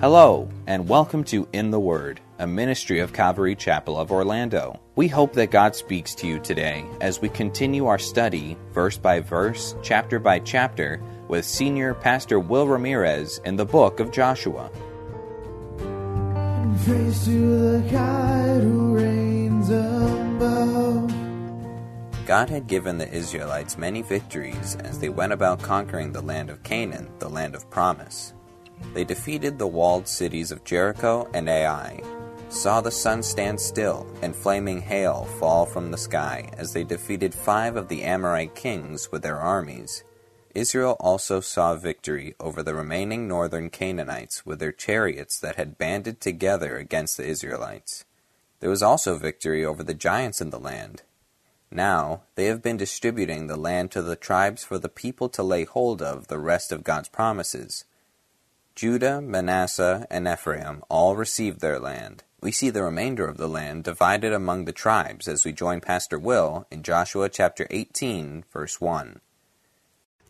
Hello, and welcome to In the Word, a ministry of Calvary Chapel of Orlando. We hope that God speaks to you today as we continue our study, verse by verse, chapter by chapter, with Senior Pastor Will Ramirez in the book of Joshua. Praise to the God who reigns above. God had given the Israelites many victories as they went about conquering the land of Canaan, the land of promise. They defeated the walled cities of Jericho and Ai, saw the sun stand still and flaming hail fall from the sky as they defeated five of the Amorite kings with their armies. Israel also saw victory over the remaining northern Canaanites with their chariots that had banded together against the Israelites. There was also victory over the giants in the land. Now they have been distributing the land to the tribes for the people to lay hold of the rest of God's promises. Judah, Manasseh, and Ephraim all received their land. We see the remainder of the land divided among the tribes as we join Pastor Will in Joshua chapter 18, verse 1.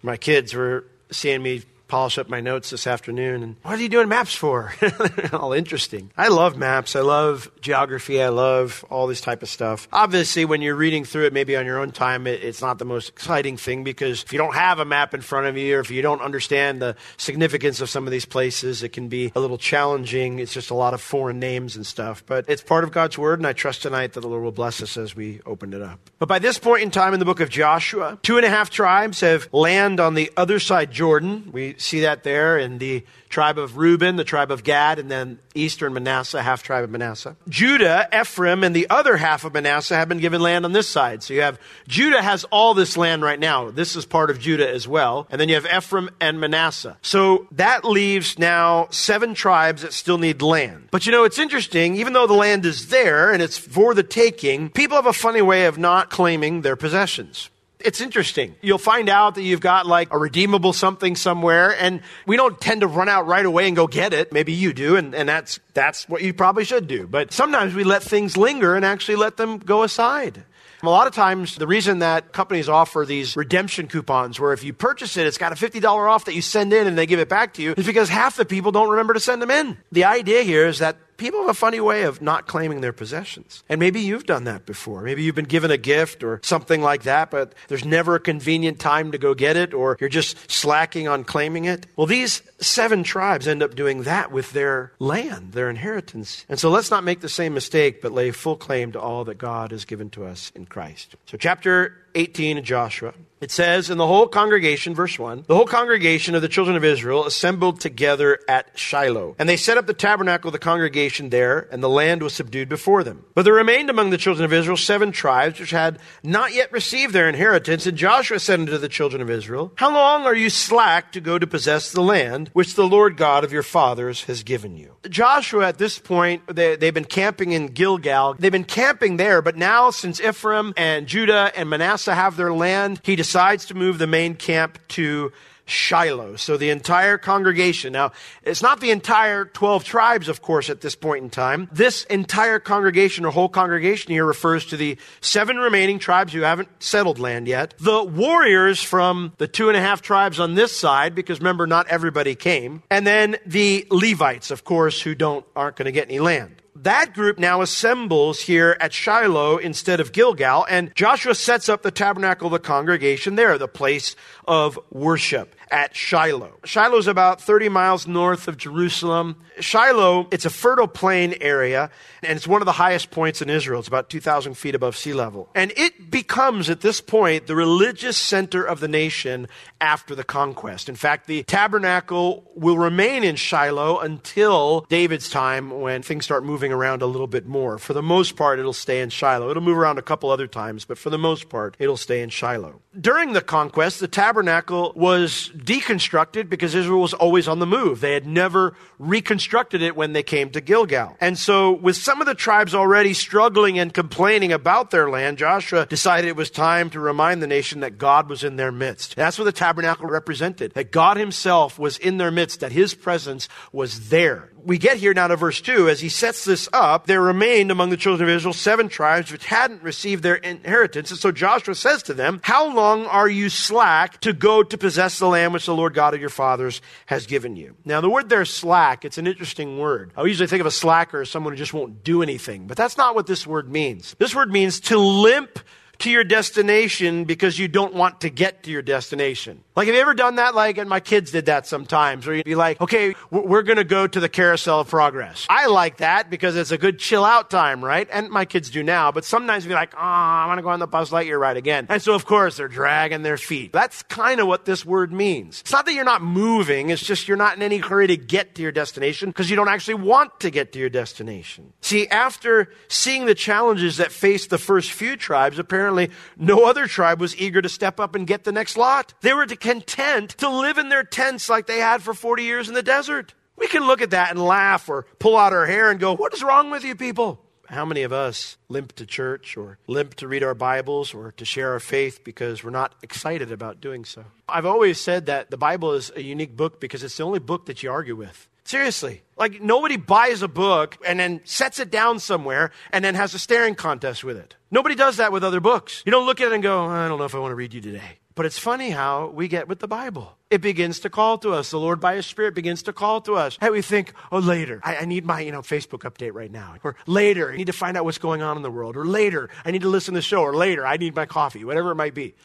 My kids were seeing me polish up my notes this afternoon and what are you doing maps for? All interesting. I love maps. I love geography. I love all this type of stuff. Obviously when you're reading through it maybe on your own time it, it's not the most exciting thing because if you don't have a map in front of you or if you don't understand the significance of some of these places it can be a little challenging. It's just a lot of foreign names and stuff. But it's part of god's word and i trust tonight that the lord will bless us as we open it up. But by this point in time in the book of joshua two and a half tribes have land on the other side jordan. We see that there in the tribe of Reuben, the tribe of Gad, and then eastern Manasseh, half tribe of Manasseh. Judah, Ephraim, and the other half of Manasseh have been given land on this side. So you have Judah has all this land right now. This is part of Judah as well. And then you have Ephraim and Manasseh. So that leaves now seven tribes that still need land. But you know, it's interesting, even though the land is there and it's for the taking, people have a funny way of not claiming their possessions. It's interesting. You'll find out that you've got like a redeemable something somewhere, and we don't tend to run out right away and go get it. Maybe you do, and, and that's, that's what you probably should do. But sometimes we let things linger and actually let them go aside. A lot of times, the reason that companies offer these redemption coupons, where if you purchase it, it's got a $50 off that you send in and they give it back to you, is because half the people don't remember to send them in. The idea here is that people have a funny way of not claiming their possessions. And maybe you've done that before. Maybe you've been given a gift or something like that, but there's never a convenient time to go get it, or you're just slacking on claiming it. Well, these seven tribes end up doing that with their land, their inheritance. And so let's not make the same mistake, but lay full claim to all that God has given to us in Christ. So, chapter 18 of Joshua. It says, in the whole congregation, verse 1, the whole congregation of the children of Israel assembled together at Shiloh. And they set up the tabernacle of the congregation there, and the land was subdued before them. But there remained among the children of Israel seven tribes which had not yet received their inheritance. And Joshua said unto the children of Israel, How long are you slack to go to possess the land which the Lord God of your fathers has given you? Joshua, at this point, they, they've been camping in Gilgal. They've been camping there, but now since Ephraim and Judah and Manasseh have their land, he decides to move the main camp to Shiloh. So the entire congregation. Now, it's not the entire 12 tribes, of course, at this point in time. This entire congregation or whole congregation here refers to the seven remaining tribes who haven't settled land yet. The warriors from the two and a half tribes on this side, because remember, not everybody came. And then the Levites, of course, who don't, aren't going to get any land that group now assembles here at Shiloh instead of Gilgal, and Joshua sets up the tabernacle of the congregation there, the place of worship at Shiloh. Shiloh is about 30 miles north of Jerusalem. Shiloh, it's a fertile plain area, and it's one of the highest points in Israel. It's about 2,000 feet above sea level. And it becomes, at this point, the religious center of the nation after the conquest. In fact, the tabernacle will remain in Shiloh until David's time when things start moving around a little bit more. For the most part, it'll stay in Shiloh. It'll move around a couple other times, but for the most part, it'll stay in Shiloh. During the conquest, the tabernacle was deconstructed because Israel was always on the move. They had never reconstructed it when they came to Gilgal. And so, with some of the tribes already struggling and complaining about their land, Joshua decided it was time to remind the nation that God was in their midst. That's what the tabernacle represented, that God himself was in their midst, that his presence was there we get here now to verse 2. As he sets this up, there remained among the children of Israel seven tribes which hadn't received their inheritance. And so Joshua says to them, How long are you slack to go to possess the land which the Lord God of your fathers has given you? Now, the word there, slack, it's an interesting word. I usually think of a slacker as someone who just won't do anything, but that's not what this word means. This word means to limp to your destination because you don't want to get to your destination. Like, have you ever done that? Like, and my kids did that sometimes, where you'd be like, okay, we're going to go to the carousel of progress. I like that because it's a good chill out time, right? And my kids do now, but sometimes you'd be like, oh, I want to go on the Buzz Lightyear ride again. And so, of course, they're dragging their feet. That's kind of what this word means. It's not that you're not moving, it's just you're not in any hurry to get to your destination because you don't actually want to get to your destination. See, after seeing the challenges that faced the first few tribes, apparently apparently no other tribe was eager to step up and get the next lot. They were content to live in their tents like they had for 40 years in the desert. We can look at that and laugh or pull out our hair and go, What is wrong with you people? How many of us limp to church or limp to read our Bibles or to share our faith because we're not excited about doing so? I've always said that the Bible is a unique book because it's the only book that you argue with. Seriously. Like, nobody buys a book and then sets it down somewhere and then has a staring contest with it. Nobody does that with other books. You don't look at it and go, I don't know if I want to read you today. But it's funny how we get with the Bible. It begins to call to us. The Lord, by His Spirit, begins to call to us. And we think, oh, later, I, I, need my you know, Facebook update right now. Or later, I need to find out what's going on in the world. Or later, I need to listen to the show. Or later, I need my coffee, whatever it might be.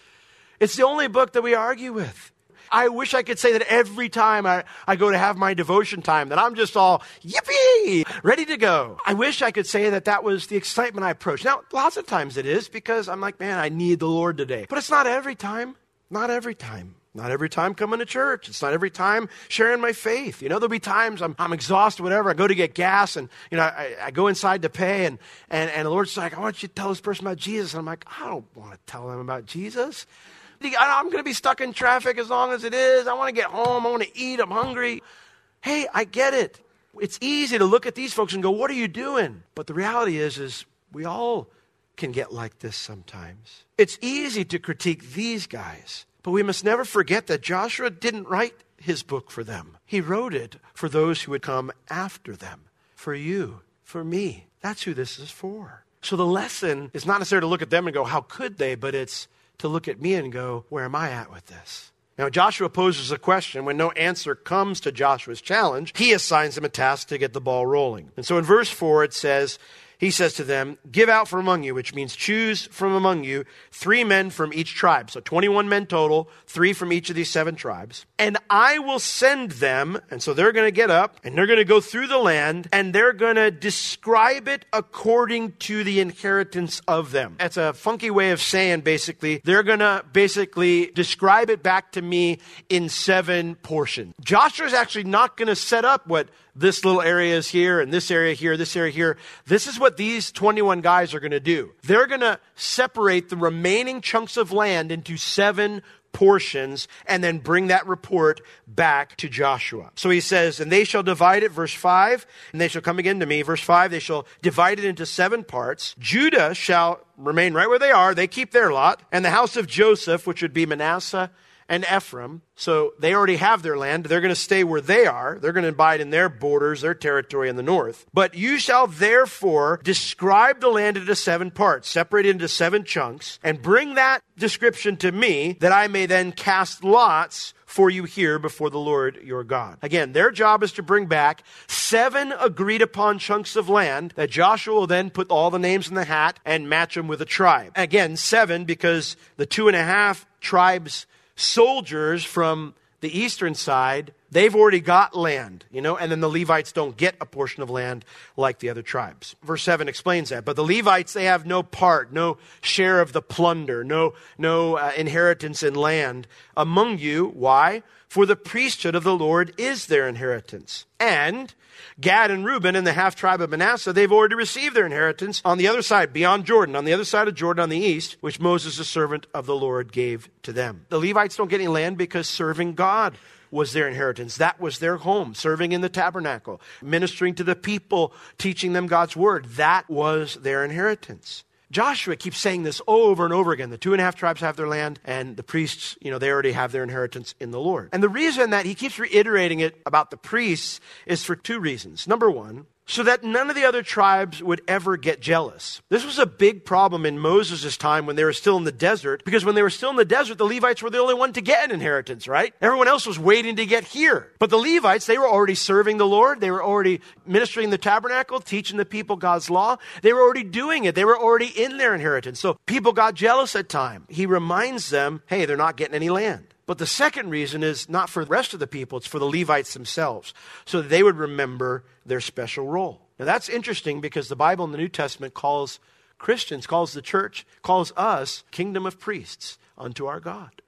It's the only book that we argue with. I wish I could say that every time I, I go to have my devotion time, that I'm just all yippee, ready to go. I wish I could say that that was the excitement I approach. Now, lots of times it is because I'm like, man, I need the Lord today. But it's not every time. Not every time. Not every time coming to church. It's not every time sharing my faith. You know, there'll be times I'm, I'm exhausted, whatever. I go to get gas and, you know, I, I go inside to pay and, and, and the Lord's like, I want you to tell this person about Jesus. And I'm like, I don't want to tell them about Jesus. I'm going to be stuck in traffic as long as it is. I want to get home. I want to eat. I'm hungry. Hey, I get it. It's easy to look at these folks and go, "What are you doing?" But the reality is is we all can get like this sometimes. It's easy to critique these guys, but we must never forget that Joshua didn't write his book for them. He wrote it for those who would come after them, for you, for me. That's who this is for. So the lesson is not necessarily to look at them and go, "How could they?" but it's to look at me and go, Where am I at with this? Now, Joshua poses a question. When no answer comes to Joshua's challenge, he assigns them a task to get the ball rolling. And so in verse 4, it says, he says to them, Give out from among you, which means choose from among you three men from each tribe. So 21 men total, three from each of these seven tribes. And I will send them, and so they're going to get up and they're going to go through the land and they're going to describe it according to the inheritance of them. That's a funky way of saying basically, they're going to basically describe it back to me in seven portions. Joshua is actually not going to set up what this little area is here and this area here, this area here. This is what these 21 guys are going to do. They're going to separate the remaining chunks of land into seven portions and then bring that report back to Joshua. So he says, and they shall divide it, verse 5, and they shall come again to me. Verse 5, they shall divide it into seven parts. Judah shall remain right where they are. They keep their lot. And the house of Joseph, which would be Manasseh and Ephraim. So they already have their land. They're going to stay where they are. They're going to abide in their borders, their territory in the north. But you shall therefore describe the land into seven parts, separate into seven chunks, and bring that description to me that I may then cast lots for you here before the Lord your God. Again, their job is to bring back seven agreed upon chunks of land that Joshua will then put all the names in the hat and match them with a tribe. Again, seven because the two and a half tribes soldiers from the eastern side They've already got land, you know, and then the Levites don't get a portion of land like the other tribes. Verse 7 explains that. But the Levites, they have no part, no share of the plunder, no, no uh, inheritance in land among you. Why? For the priesthood of the Lord is their inheritance. And Gad and Reuben and the half tribe of Manasseh, they've already received their inheritance on the other side, beyond Jordan, on the other side of Jordan on the east, which Moses, the servant of the Lord, gave to them. The Levites don't get any land because serving God was their inheritance. That was their home, serving in the tabernacle, ministering to the people, teaching them God's word. That was their inheritance. Joshua keeps saying this over and over again. The two and a half tribes have their land, and the priests, you know, they already have their inheritance in the Lord. And the reason that he keeps reiterating it about the priests is for two reasons. Number one, so that none of the other tribes would ever get jealous. This was a big problem in Moses' time when they were still in the desert, because when they were still in the desert, the Levites were the only one to get an inheritance, right? Everyone else was waiting to get here. But the Levites, they were already serving the Lord. They were already ministering the tabernacle, teaching the people God's law. They were already doing it. They were already in their inheritance. So people got jealous at time. He reminds them, hey, they're not getting any land. But the second reason is not for the rest of the people, it's for the Levites themselves, so they would remember their special role. Now that's interesting because the Bible in the New Testament calls Christians, calls the church, calls us kingdom of priests unto our God.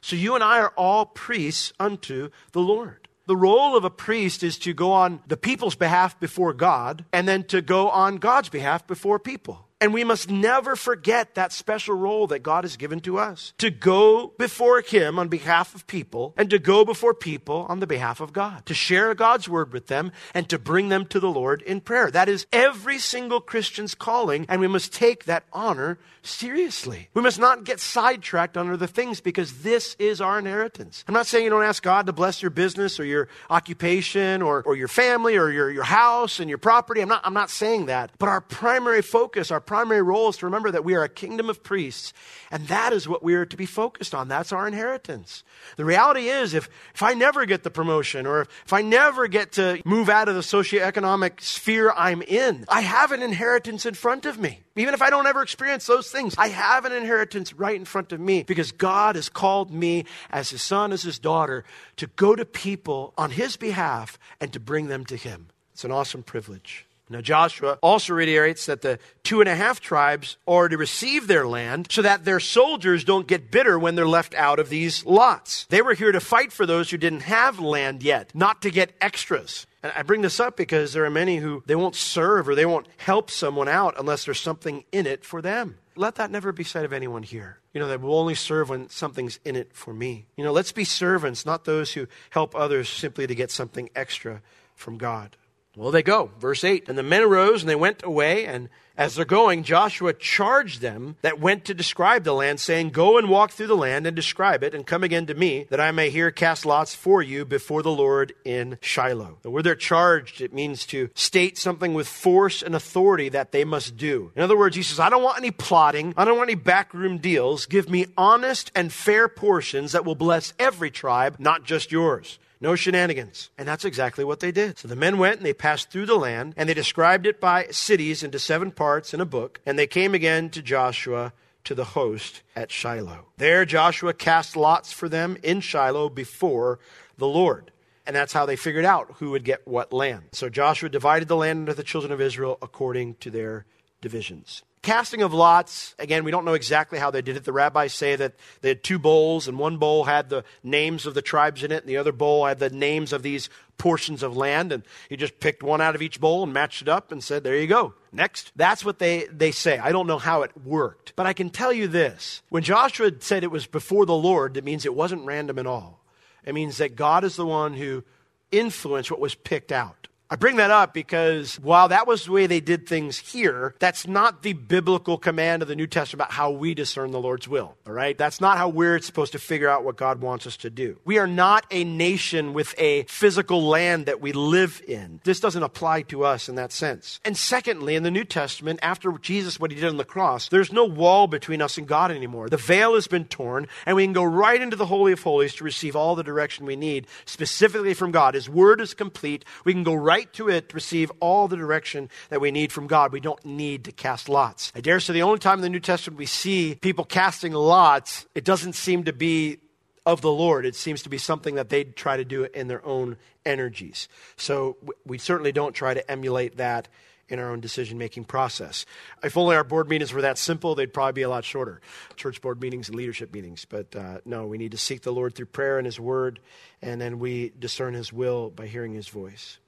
So you and I are all priests unto the Lord. The role of a priest is to go on the people's behalf before God and then to go on God's behalf before people. And we must never forget that special role that God has given to us to go before Him on behalf of people and to go before people on the behalf of God, to share God's word with them and to bring them to the Lord in prayer. That is every single Christian's calling, and we must take that honor seriously. We must not get sidetracked on other things because this is our inheritance. I'm not saying you don't ask God to bless your business or your occupation or, or your family or your, your house and your property. I'm not, I'm not saying that. But our primary focus, our primary role is to remember that we are a kingdom of priests, and that is what we are to be focused on. That's our inheritance. The reality is, if, if I never get the promotion, or if, if I never get to move out of the socioeconomic sphere I'm in, I have an inheritance in front of me. Even if I don't ever experience those things, I have an inheritance right in front of me because God has called me as his son, as his daughter, to go to people on his behalf and to bring them to him. It's an awesome privilege. Now, Joshua also reiterates that the two and a half tribes are to receive their land so that their soldiers don't get bitter when they're left out of these lots. They were here to fight for those who didn't have land yet, not to get extras. And I bring this up because there are many who they won't serve or they won't help someone out unless there's something in it for them. Let that never be said of anyone here. You know, that will only serve when something's in it for me. You know, let's be servants, not those who help others simply to get something extra from God. Well, they go. Verse 8. And the men arose and they went away. And as they're going, Joshua charged them that went to describe the land, saying, Go and walk through the land and describe it, and come again to me, that I may here cast lots for you before the Lord in Shiloh. The word they're charged, it means to state something with force and authority that they must do. In other words, he says, I don't want any plotting. I don't want any backroom deals. Give me honest and fair portions that will bless every tribe, not just yours. No shenanigans. And that's exactly what they did. So the men went and they passed through the land, and they described it by cities into seven parts in a book, and they came again to Joshua to the host at Shiloh. There Joshua cast lots for them in Shiloh before the Lord. And that's how they figured out who would get what land. So Joshua divided the land into the children of Israel according to their divisions casting of lots, again, we don't know exactly how they did it. The rabbis say that they had two bowls, and one bowl had the names of the tribes in it, and the other bowl had the names of these portions of land. And he just picked one out of each bowl and matched it up and said, There you go. Next. That's what they, they say. I don't know how it worked. But I can tell you this when Joshua said it was before the Lord, it means it wasn't random at all. It means that God is the one who influenced what was picked out. I bring that up because while that was the way they did things here, that's not the biblical command of the New Testament about how we discern the Lord's will. All right? That's not how we're supposed to figure out what God wants us to do. We are not a nation with a physical land that we live in. This doesn't apply to us in that sense. And secondly, in the New Testament, after Jesus, what he did on the cross, there's no wall between us and God anymore. The veil has been torn, and we can go right into the Holy of Holies to receive all the direction we need, specifically from God. His word is complete. We can go right right to it to receive all the direction that we need from God. We don't need to cast lots. I dare say the only time in the New Testament we see people casting lots, it doesn't seem to be of the Lord. It seems to be something that they try to do in their own energies. So we certainly don't try to emulate that in our own decision making process. If only our board meetings were that simple, they'd probably be a lot shorter church board meetings and leadership meetings. But uh, no, we need to seek the Lord through prayer and His Word, and then we discern His will by hearing His voice.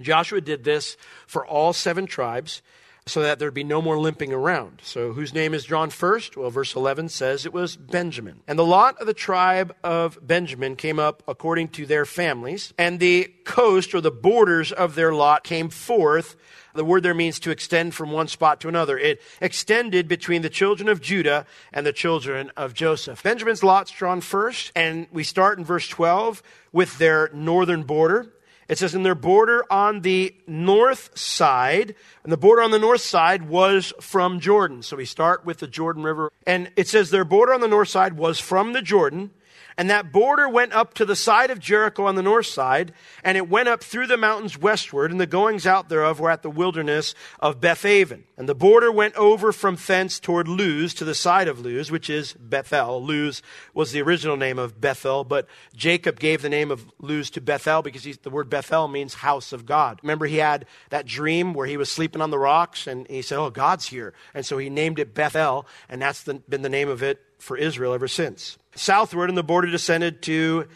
Joshua did this for all seven tribes so that there'd be no more limping around. So, whose name is drawn first? Well, verse 11 says it was Benjamin. And the lot of the tribe of Benjamin came up according to their families, and the coast or the borders of their lot came forth. The word there means to extend from one spot to another. It extended between the children of Judah and the children of Joseph. Benjamin's lot's drawn first, and we start in verse 12 with their northern border. It says, in their border on the north side, and the border on the north side was from Jordan. So we start with the Jordan River. And it says their border on the north side was from the Jordan, and that border went up to the side of Jericho on the north side, and it went up through the mountains westward, and the goings out thereof were at the wilderness of Bethaven. And the border went over from thence toward Luz to the side of Luz, which is Bethel. Luz was the original name of Bethel, but Jacob gave the name of Luz to Bethel because the word Bethel means house of God. Remember, he had that dream where he was sleeping on the rocks, and he said, Oh, God's here. And so he named it Bethel, and that's the, been the name of it for Israel ever since. Southward, and the border descended to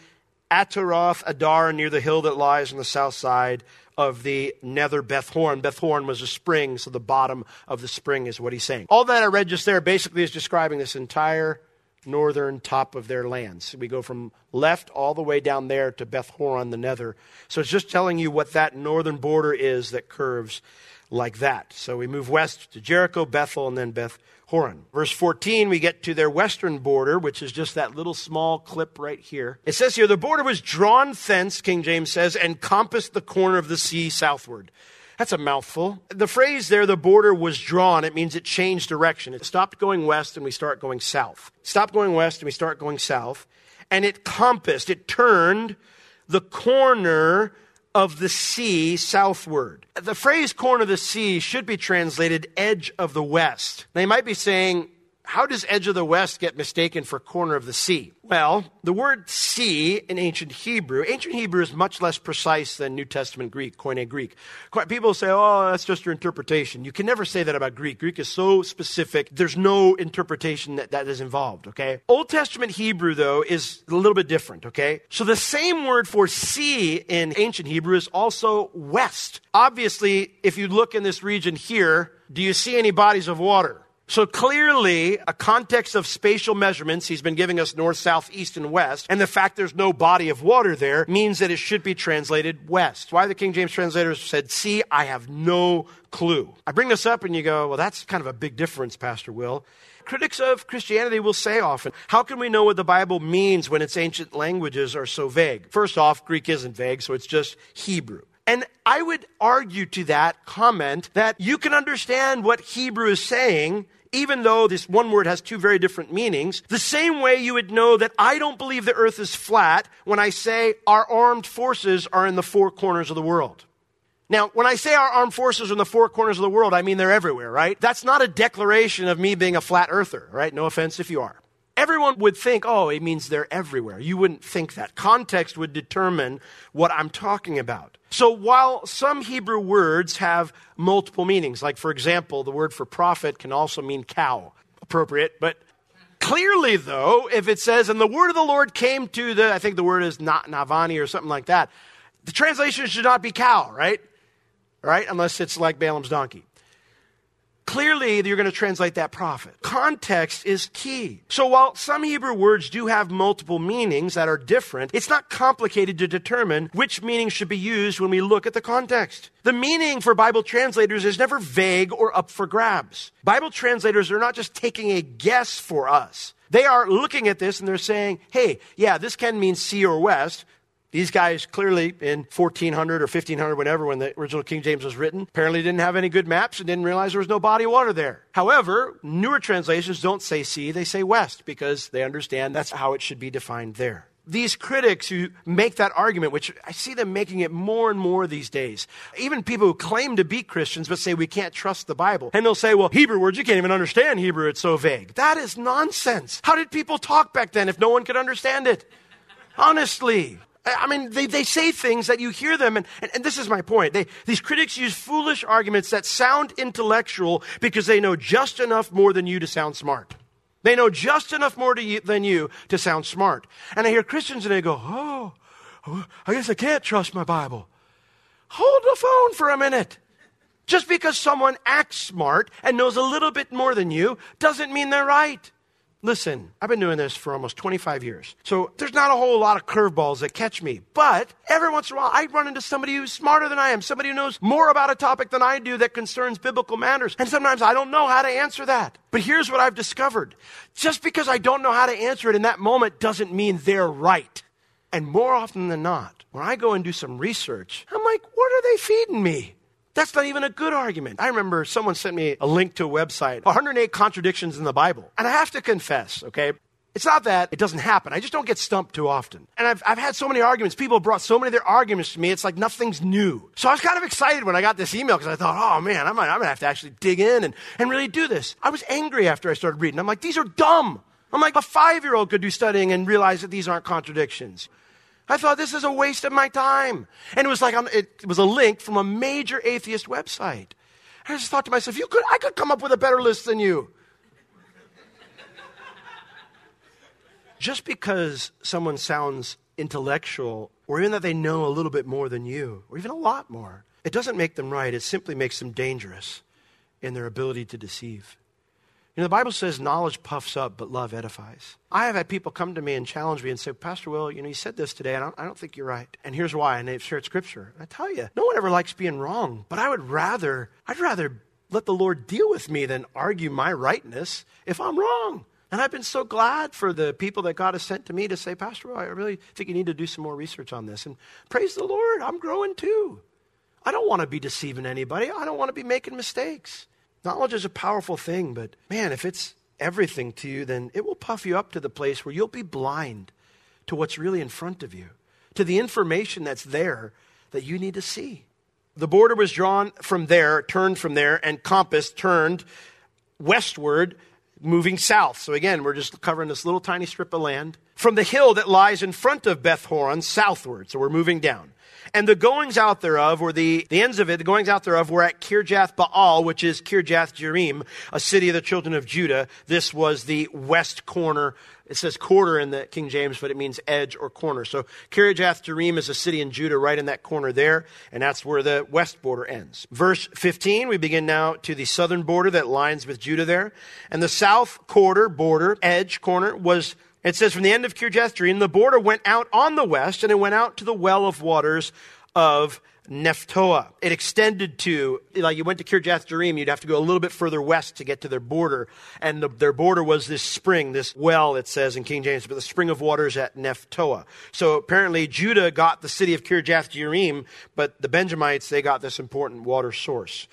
Ataroth Adar near the hill that lies on the south side of the nether Beth Horon. Beth Horon was a spring, so the bottom of the spring is what he's saying. All that I read just there basically is describing this entire northern top of their lands. We go from left all the way down there to Beth Horon, the nether. So it's just telling you what that northern border is that curves like that. So we move west to Jericho, Bethel, and then Beth Horon. Verse 14, we get to their western border, which is just that little small clip right here. It says here, the border was drawn thence, King James says, and compassed the corner of the sea southward. That's a mouthful. The phrase there, the border was drawn, it means it changed direction. It stopped going west and we start going south. Stop going west and we start going south. And it compassed, it turned the corner of the sea southward. The phrase corner of the sea should be translated edge of the west. They might be saying, how does edge of the west get mistaken for corner of the sea? Well, the word sea in ancient Hebrew, ancient Hebrew is much less precise than New Testament Greek, Koine Greek. People say, oh, that's just your interpretation. You can never say that about Greek. Greek is so specific, there's no interpretation that, that is involved, okay? Old Testament Hebrew, though, is a little bit different, okay? So the same word for sea in ancient Hebrew is also west. Obviously, if you look in this region here, do you see any bodies of water? So clearly, a context of spatial measurements, he's been giving us north, south, east, and west, and the fact there's no body of water there means that it should be translated west. Why the King James translators said sea, I have no clue. I bring this up and you go, well, that's kind of a big difference, Pastor Will. Critics of Christianity will say often, how can we know what the Bible means when its ancient languages are so vague? First off, Greek isn't vague, so it's just Hebrew. And I would argue to that comment that you can understand what Hebrew is saying even though this one word has two very different meanings, the same way you would know that I don't believe the earth is flat when I say our armed forces are in the four corners of the world. Now, when I say our armed forces are in the four corners of the world, I mean they're everywhere, right? That's not a declaration of me being a flat earther, right? No offense if you are. Everyone would think, oh, it means they're everywhere. You wouldn't think that. Context would determine what I'm talking about. So while some Hebrew words have multiple meanings, like for example, the word for prophet can also mean cow, appropriate, but clearly though, if it says, and the word of the Lord came to the, I think the word is not Navani or something like that, the translation should not be cow, right? Right? Unless it's like Balaam's donkey. Clearly, you're going to translate that prophet. Context is key. So while some Hebrew words do have multiple meanings that are different, it's not complicated to determine which meaning should be used when we look at the context. The meaning for Bible translators is never vague or up for grabs. Bible translators are not just taking a guess for us. They are looking at this and they're saying, hey, yeah, this can mean sea or west, these guys clearly in 1400 or 1500, whenever, when the original King James was written, apparently didn't have any good maps and didn't realize there was no body of water there. However, newer translations don't say sea, they say west because they understand that's how it should be defined there. these critics who make that argument, which I see them making it more and more these days, even people who claim to be Christians but say we can't trust the Bible. And they'll say, well, Hebrew words, you can't even understand Hebrew, it's so vague. That is nonsense. How did people talk back then if no one could understand it? Honestly. I mean, they, they say things that you hear them, and, and, and this is my point. They, these critics use foolish arguments that sound intellectual because they know just enough more than you to sound smart. They know just enough more you, than you to sound smart. And I hear Christians and they go, oh, oh, I guess I can't trust my Bible. Hold the phone for a minute. Just because someone acts smart and knows a little bit more than you doesn't mean they're right. Listen, I've been doing this for almost 25 years. So there's not a whole lot of curveballs that catch me. But every once in a while, I run into somebody who's smarter than I am, somebody who knows more about a topic than I do that concerns biblical matters. And sometimes I don't know how to answer that. But here's what I've discovered just because I don't know how to answer it in that moment doesn't mean they're right. And more often than not, when I go and do some research, I'm like, what are they feeding me? That's not even a good argument. I remember someone sent me a link to a website, 108 contradictions in the Bible. And I have to confess, okay, it's not that it doesn't happen. I just don't get stumped too often. And I've, I've had so many arguments. People brought so many of their arguments to me. It's like nothing's new. So I was kind of excited when I got this email because I thought, oh man, I'm, I'm going to have to actually dig in and, and really do this. I was angry after I started reading. I'm like, these are dumb. I'm like, a five year old could do studying and realize that these aren't contradictions. I thought this is a waste of my time. And it was like, it was a link from a major atheist website. I just thought to myself, you could, I could come up with a better list than you. just because someone sounds intellectual, or even that they know a little bit more than you, or even a lot more, it doesn't make them right. It simply makes them dangerous in their ability to deceive. You know, the Bible says knowledge puffs up, but love edifies. I have had people come to me and challenge me and say, Pastor Will, you know, you said this today, and I don't, I don't think you're right. And here's why. And they've shared scripture. I tell you, no one ever likes being wrong, but I would rather, I'd rather let the Lord deal with me than argue my rightness if I'm wrong. And I've been so glad for the people that God has sent to me to say, Pastor, Will, I really think you need to do some more research on this. And praise the Lord, I'm growing too. I don't want to be deceiving anybody. I don't want to be making mistakes. Knowledge is a powerful thing, but man, if it's everything to you, then it will puff you up to the place where you'll be blind to what's really in front of you, to the information that's there that you need to see. The border was drawn from there, turned from there, and compass turned westward, moving south. So again, we're just covering this little tiny strip of land from the hill that lies in front of Beth Horon southward. So we're moving down. And the goings out thereof, or the, the ends of it, the goings out thereof were at Kirjath Baal, which is Kirjath Jearim, a city of the children of Judah. This was the west corner. It says quarter in the King James, but it means edge or corner. So Kirjath Jearim is a city in Judah right in that corner there, and that's where the west border ends. Verse 15, we begin now to the southern border that lines with Judah there. And the south quarter, border, edge, corner, was it says, from the end of Kirjath the border went out on the west, and it went out to the well of waters of Nephtoah. It extended to, like you went to Kirjath Jearim, you'd have to go a little bit further west to get to their border. And the, their border was this spring, this well, it says in King James, but the spring of waters at Nephtoah. So apparently Judah got the city of Kirjath Jearim, but the Benjamites, they got this important water source.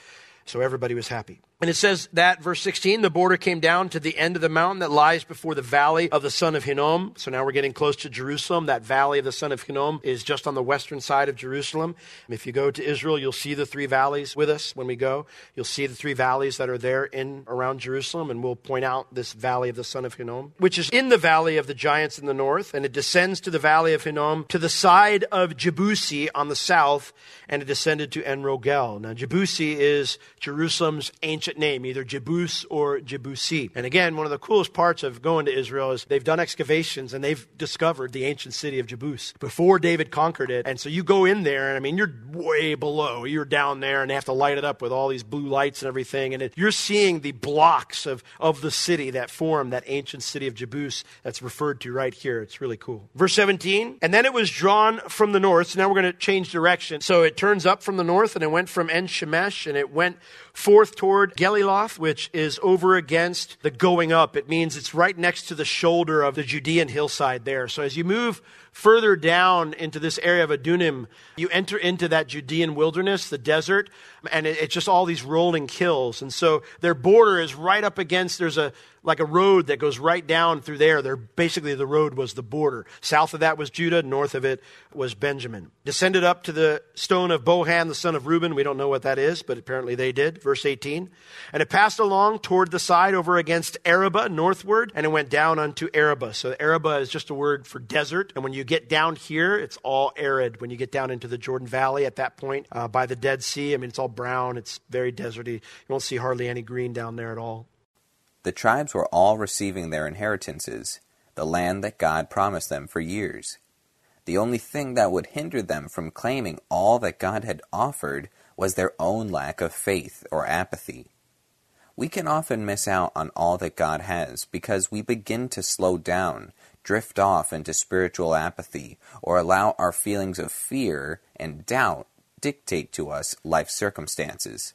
So everybody was happy. And it says that, verse 16, the border came down to the end of the mountain that lies before the valley of the son of Hinnom. So now we're getting close to Jerusalem. That valley of the son of Hinnom is just on the western side of Jerusalem. If you go to Israel, you'll see the three valleys with us when we go. You'll see the three valleys that are there in around Jerusalem, and we'll point out this valley of the son of Hinnom, which is in the valley of the giants in the north, and it descends to the valley of Hinnom to the side of Jebusi on the south, and it descended to Enrogel. Now, Jebusi is Jerusalem's ancient name, either Jebus or Jebusi. And again, one of the coolest parts of going to Israel is they've done excavations and they've discovered the ancient city of Jebus before David conquered it. And so you go in there, and I mean, you're way below. You're down there, and they have to light it up with all these blue lights and everything. And it, you're seeing the blocks of, of the city that form that ancient city of Jebus that's referred to right here. It's really cool. Verse 17, and then it was drawn from the north. So now we're going to change direction. So it turns up from the north, and it went from En Shemesh, and it went forth toward Geliloth, which is over against the going up. It means it's right next to the shoulder of the Judean hillside there. So as you move further down into this area of Adummim, you enter into that Judean wilderness, the desert, and it, it's just all these rolling hills. And so their border is right up against, there's a, like a road that goes right down through there. They're basically the road was the border. South of that was Judah, north of it was Benjamin. Descended up to the stone of Bohan, the son of Reuben. We don't know what that is, but apparently they did. Verse 18. And it passed along toward the side over against Arabah, northward, and it went down unto Arabah. So Arabah is just a word for desert. And when you get down here, it's all arid. When you get down into the Jordan Valley at that point uh, by the Dead Sea, I mean, it's all brown. It's very deserty. You won't see hardly any green down there at all. The tribes were all receiving their inheritances, the land that God promised them for years. The only thing that would hinder them from claiming all that God had offered was their own lack of faith or apathy. We can often miss out on all that God has because we begin to slow down, drift off into spiritual apathy, or allow our feelings of fear and doubt dictate to us life circumstances.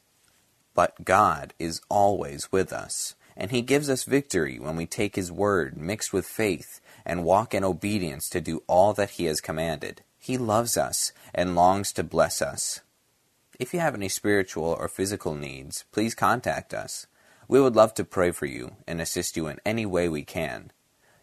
But God is always with us and he gives us victory when we take his word mixed with faith and walk in obedience to do all that he has commanded. He loves us and longs to bless us. If you have any spiritual or physical needs, please contact us. We would love to pray for you and assist you in any way we can.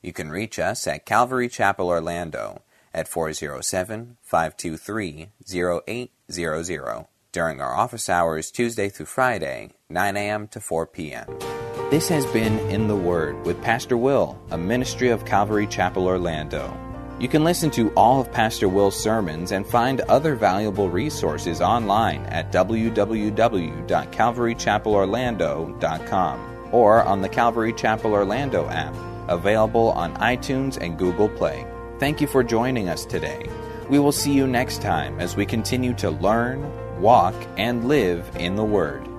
You can reach us at Calvary Chapel Orlando at 407 523 0800 during our office hours Tuesday through Friday, 9 a.m. to 4 p.m. This has been In the Word with Pastor Will, a ministry of Calvary Chapel Orlando. You can listen to all of Pastor Will's sermons and find other valuable resources online at www.calvarychapelorlando.com or on the Calvary Chapel Orlando app, available on iTunes and Google Play. Thank you for joining us today. We will see you next time as we continue to learn, walk, and live in the Word.